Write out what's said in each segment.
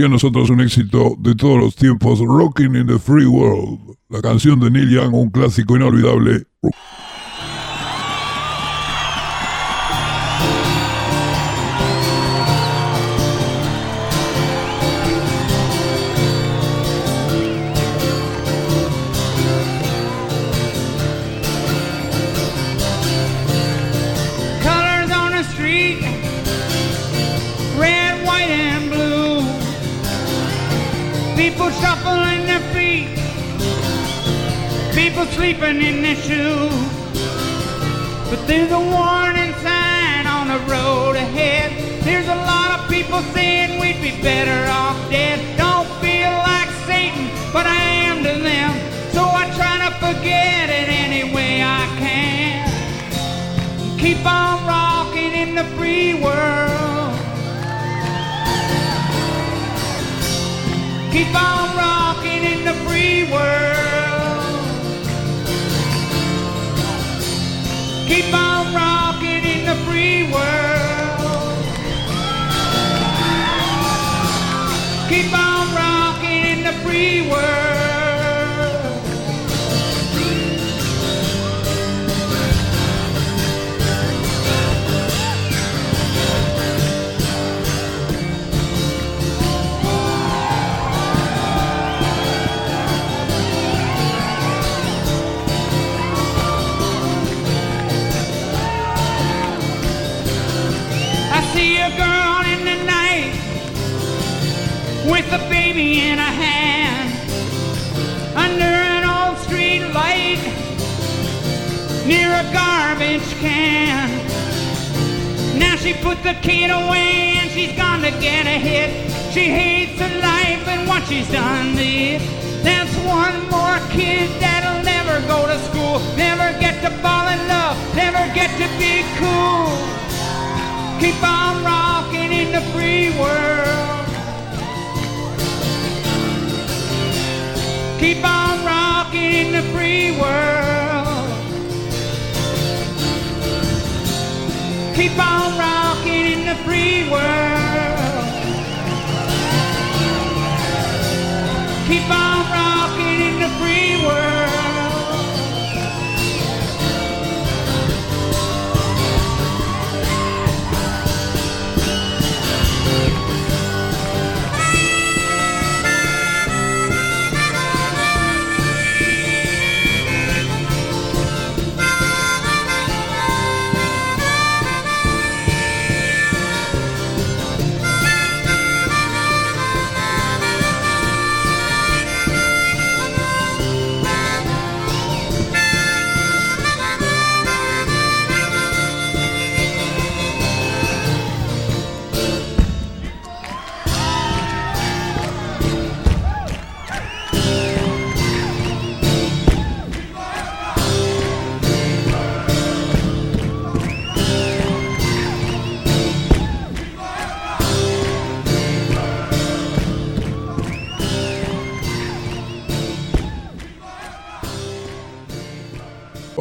a nosotros un éxito de todos los tiempos, Rocking in the Free World, la canción de Neil Young, un clásico inolvidable. Sleeping in their shoes. But there's a warning sign on the road ahead. There's a lot of people saying we'd be better off dead. Don't feel like Satan, but I am to them. So I try to forget it any way I can. Keep on rocking in the free world. Keep on rocking in the free world. Keep on with a baby in her hand under an old street light near a garbage can. Now she put the kid away and she's gonna get a hit. She hates her life and what she's done to it. That's one more kid that'll never go to school, never get to fall in love, never get to be cool. Keep on rocking in the free world. Keep on rocking in the free world. Keep on rocking in the free world.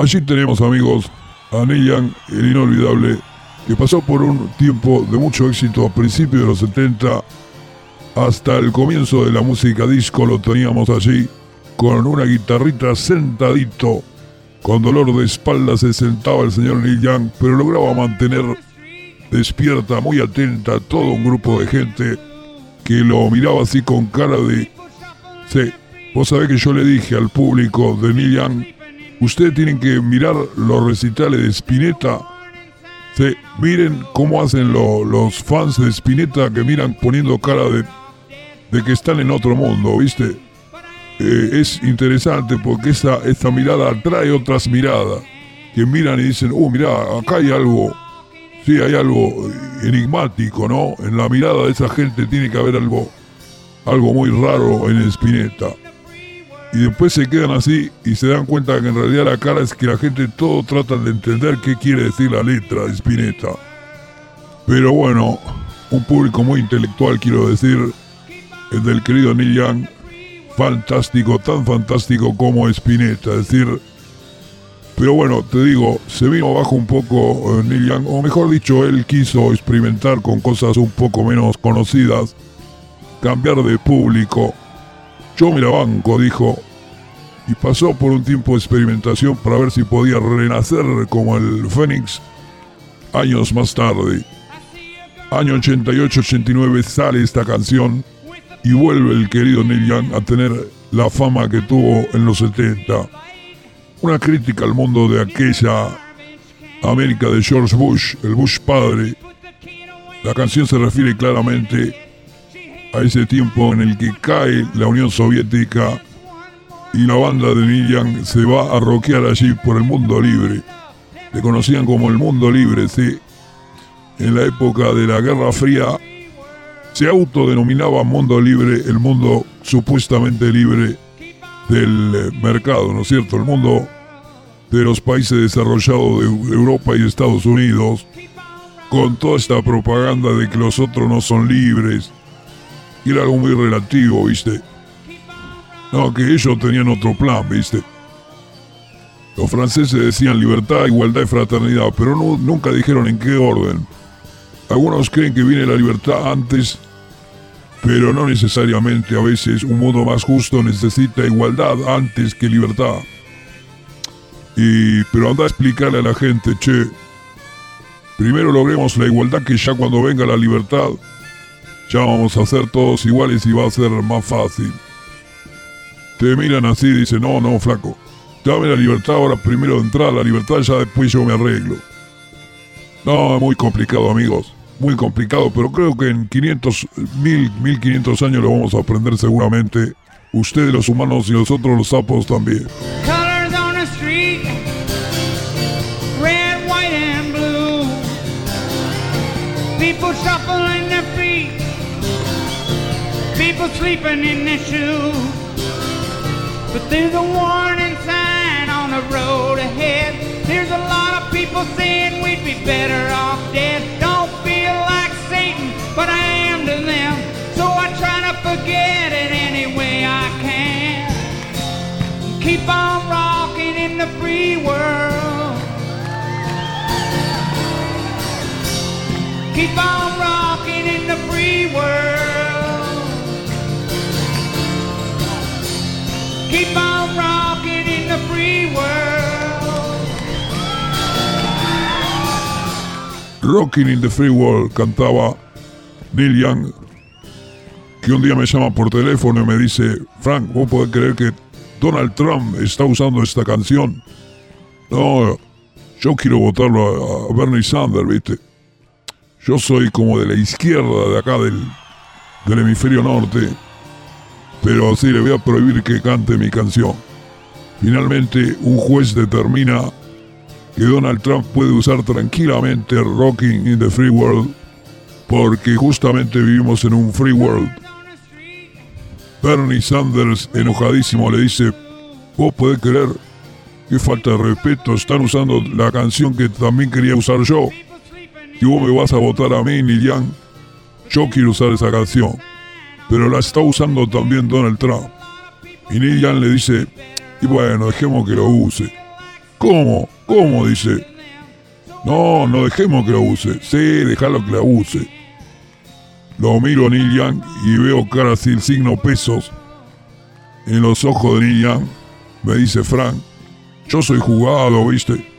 Allí tenemos amigos a Neil Young, el inolvidable, que pasó por un tiempo de mucho éxito a principios de los 70 hasta el comienzo de la música disco lo teníamos allí con una guitarrita sentadito. Con dolor de espalda se sentaba el señor Neil Young, pero lograba mantener despierta, muy atenta todo un grupo de gente que lo miraba así con cara de... Sí, vos sabés que yo le dije al público de Neil Young, ustedes tienen que mirar los recitales de Spinetta. Miren cómo hacen lo- los fans de Spinetta que miran poniendo cara de, de que están en otro mundo, ¿viste? Eh, es interesante porque esta mirada atrae otras miradas que miran y dicen, oh, mira, acá hay algo, sí, hay algo enigmático, ¿no? En la mirada de esa gente tiene que haber algo, algo muy raro en Spinetta. Y después se quedan así y se dan cuenta que en realidad la cara es que la gente todo trata de entender qué quiere decir la letra de Spinetta. Pero bueno, un público muy intelectual, quiero decir, el del querido Neil Young, fantástico, tan fantástico como Spinetta, es decir, pero bueno, te digo, se vino abajo un poco eh, Neil Young, o mejor dicho, él quiso experimentar con cosas un poco menos conocidas, cambiar de público. Yo me la banco, dijo, y pasó por un tiempo de experimentación para ver si podía renacer como el Fénix años más tarde. Año 88-89 sale esta canción y vuelve el querido Neil Young a tener la fama que tuvo en los 70. Una crítica al mundo de aquella América de George Bush, el Bush padre. La canción se refiere claramente a ese tiempo en el que cae la Unión Soviética y la banda de Neil Young se va a rockear allí por el mundo libre. Le conocían como el mundo libre, sí. En la época de la Guerra Fría se autodenominaba mundo libre el mundo supuestamente libre del eh, mercado, ¿no es cierto? El mundo de los países desarrollados de Europa y Estados Unidos, con toda esta propaganda de que los otros no son libres, y era algo muy relativo, ¿viste? No, que ellos tenían otro plan, ¿viste? Los franceses decían libertad, igualdad y fraternidad, pero nunca dijeron en qué orden. Algunos creen que viene la libertad antes, pero no necesariamente. A veces un mundo más justo necesita igualdad antes que libertad. Y, pero anda a explicarle a la gente, che, primero logremos la igualdad que ya cuando venga la libertad, ya vamos a ser todos iguales y va a ser más fácil. Te miran así y dicen, no, no, flaco, dame la libertad ahora primero de entrar la libertad, ya después yo me arreglo. No, es muy complicado, amigos. Muy complicado, pero creo que en 500, 1000, 1500 años lo vamos a aprender seguramente. Ustedes los humanos y nosotros los sapos también. People sleeping in their shoes. But there's a warning sign on the road ahead. There's a lot of people saying we'd be better off dead. Don't feel like Satan, but I am to them. So I try to forget it any way I can. Keep on rocking in the free world. Keep on rocking in the free world. Rocking in the Free World cantaba Neil Young, que un día me llama por teléfono y me dice, Frank, ¿vos podés creer que Donald Trump está usando esta canción? No, yo quiero votarlo a, Bernie Sanders, ¿viste? Yo soy como de la izquierda de acá del hemisferio norte, pero sí le voy a prohibir que cante mi canción. Finalmente, un juez determina que Donald Trump puede usar tranquilamente Rocking in the Free World porque justamente vivimos en un free world. Bernie Sanders, enojadísimo, le dice, vos podés creer qué falta de respeto, están usando la canción que también quería usar yo. Y vos me vas a votar a mí, Nilian. Yo quiero usar esa canción. Pero la está usando también Donald Trump. Y Nilian le dice, y bueno, dejemos que lo use. ¿Cómo? ¿Cómo? Dice. No, no dejemos que lo use. Sí, déjalo que la use. Lo miro a Neil y veo cara sin signo pesos en los ojos de Neil Me dice Frank, yo soy jugado, ¿viste?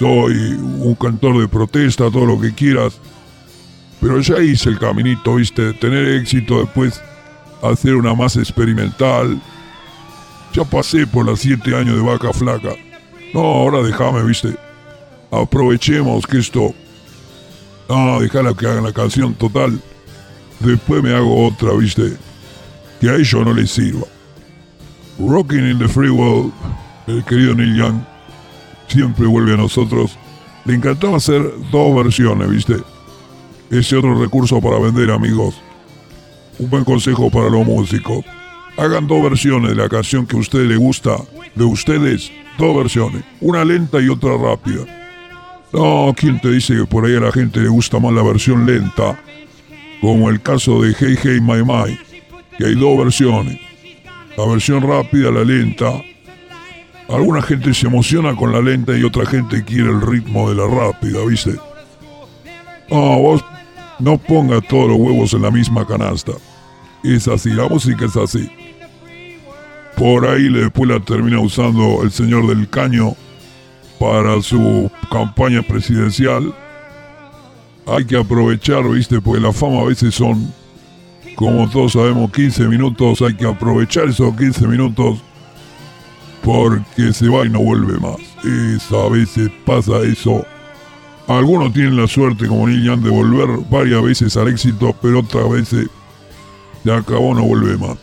soy un cantor de protesta, todo lo que quieras. Pero ya hice el caminito, viste, tener éxito después, hacer una más experimental. Ya pasé por las siete años de vaca flaca. No, ahora déjame, viste. Aprovechemos que esto. No, déjala que hagan la canción total. Después me hago otra, viste. Que a ellos no les sirva. Rocking in the Free World, el querido Neil Young siempre vuelve a nosotros. Le encantaba hacer dos versiones, ¿viste? Ese otro recurso para vender, amigos. Un buen consejo para los músicos. Hagan dos versiones de la canción que a ustedes les gusta, de ustedes, dos versiones. Una lenta y otra rápida. No, ¿quién te dice que por ahí a la gente le gusta más la versión lenta? Como el caso de Hey Hey My My, que hay dos versiones. La versión rápida, la lenta, Alguna gente se emociona con la lenta y otra gente quiere el ritmo de la rápida, ¿viste? No, vos no pongas todos los huevos en la misma canasta. Es así, la música es así. Por ahí después la termina usando el señor del caño para su campaña presidencial. Hay que aprovechar, viste, porque la fama a veces son, como todos sabemos, 15 minutos. Hay que aprovechar esos 15 minutos porque se va y no vuelve más. Es, a veces pasa eso. Algunos tienen la suerte, como Young, de volver varias veces al éxito, pero otras veces se acabó, no vuelve más.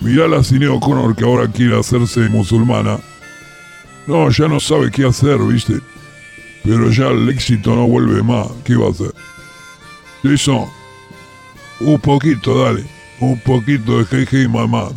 Mirá la Cineo Connor que ahora quiere hacerse musulmana. No, ya no sabe qué hacer, ¿viste? Pero ya el éxito no vuelve más. ¿Qué va a hacer? Eso. Un poquito, dale. Un poquito de jeje y mamá.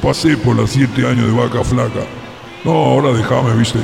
pasé por los siete años de vaca flaca. No, ahora déjame, viste.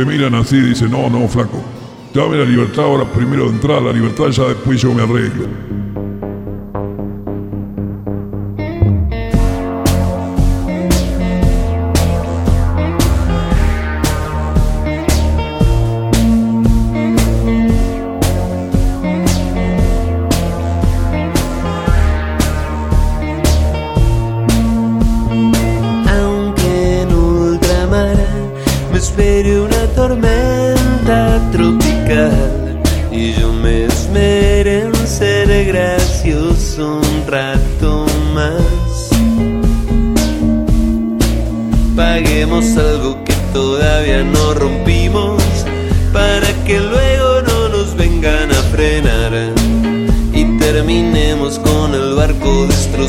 te miran así y dicen, no, no, flaco, dame la libertad ahora primero de entrar, la libertad ya después yo me arreglo.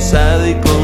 sádico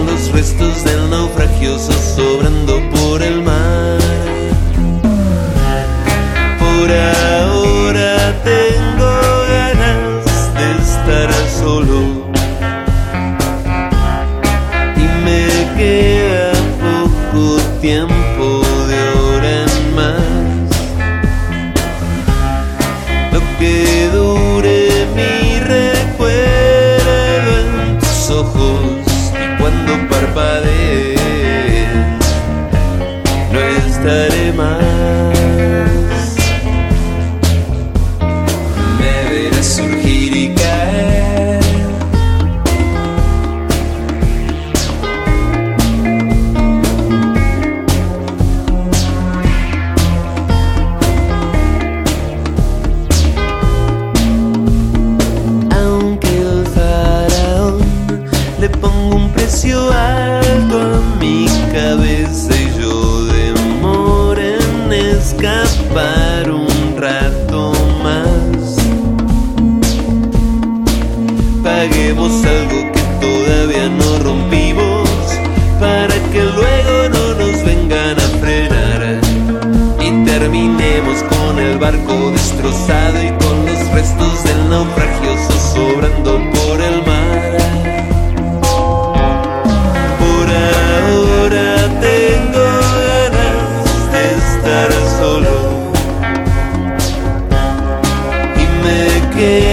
again.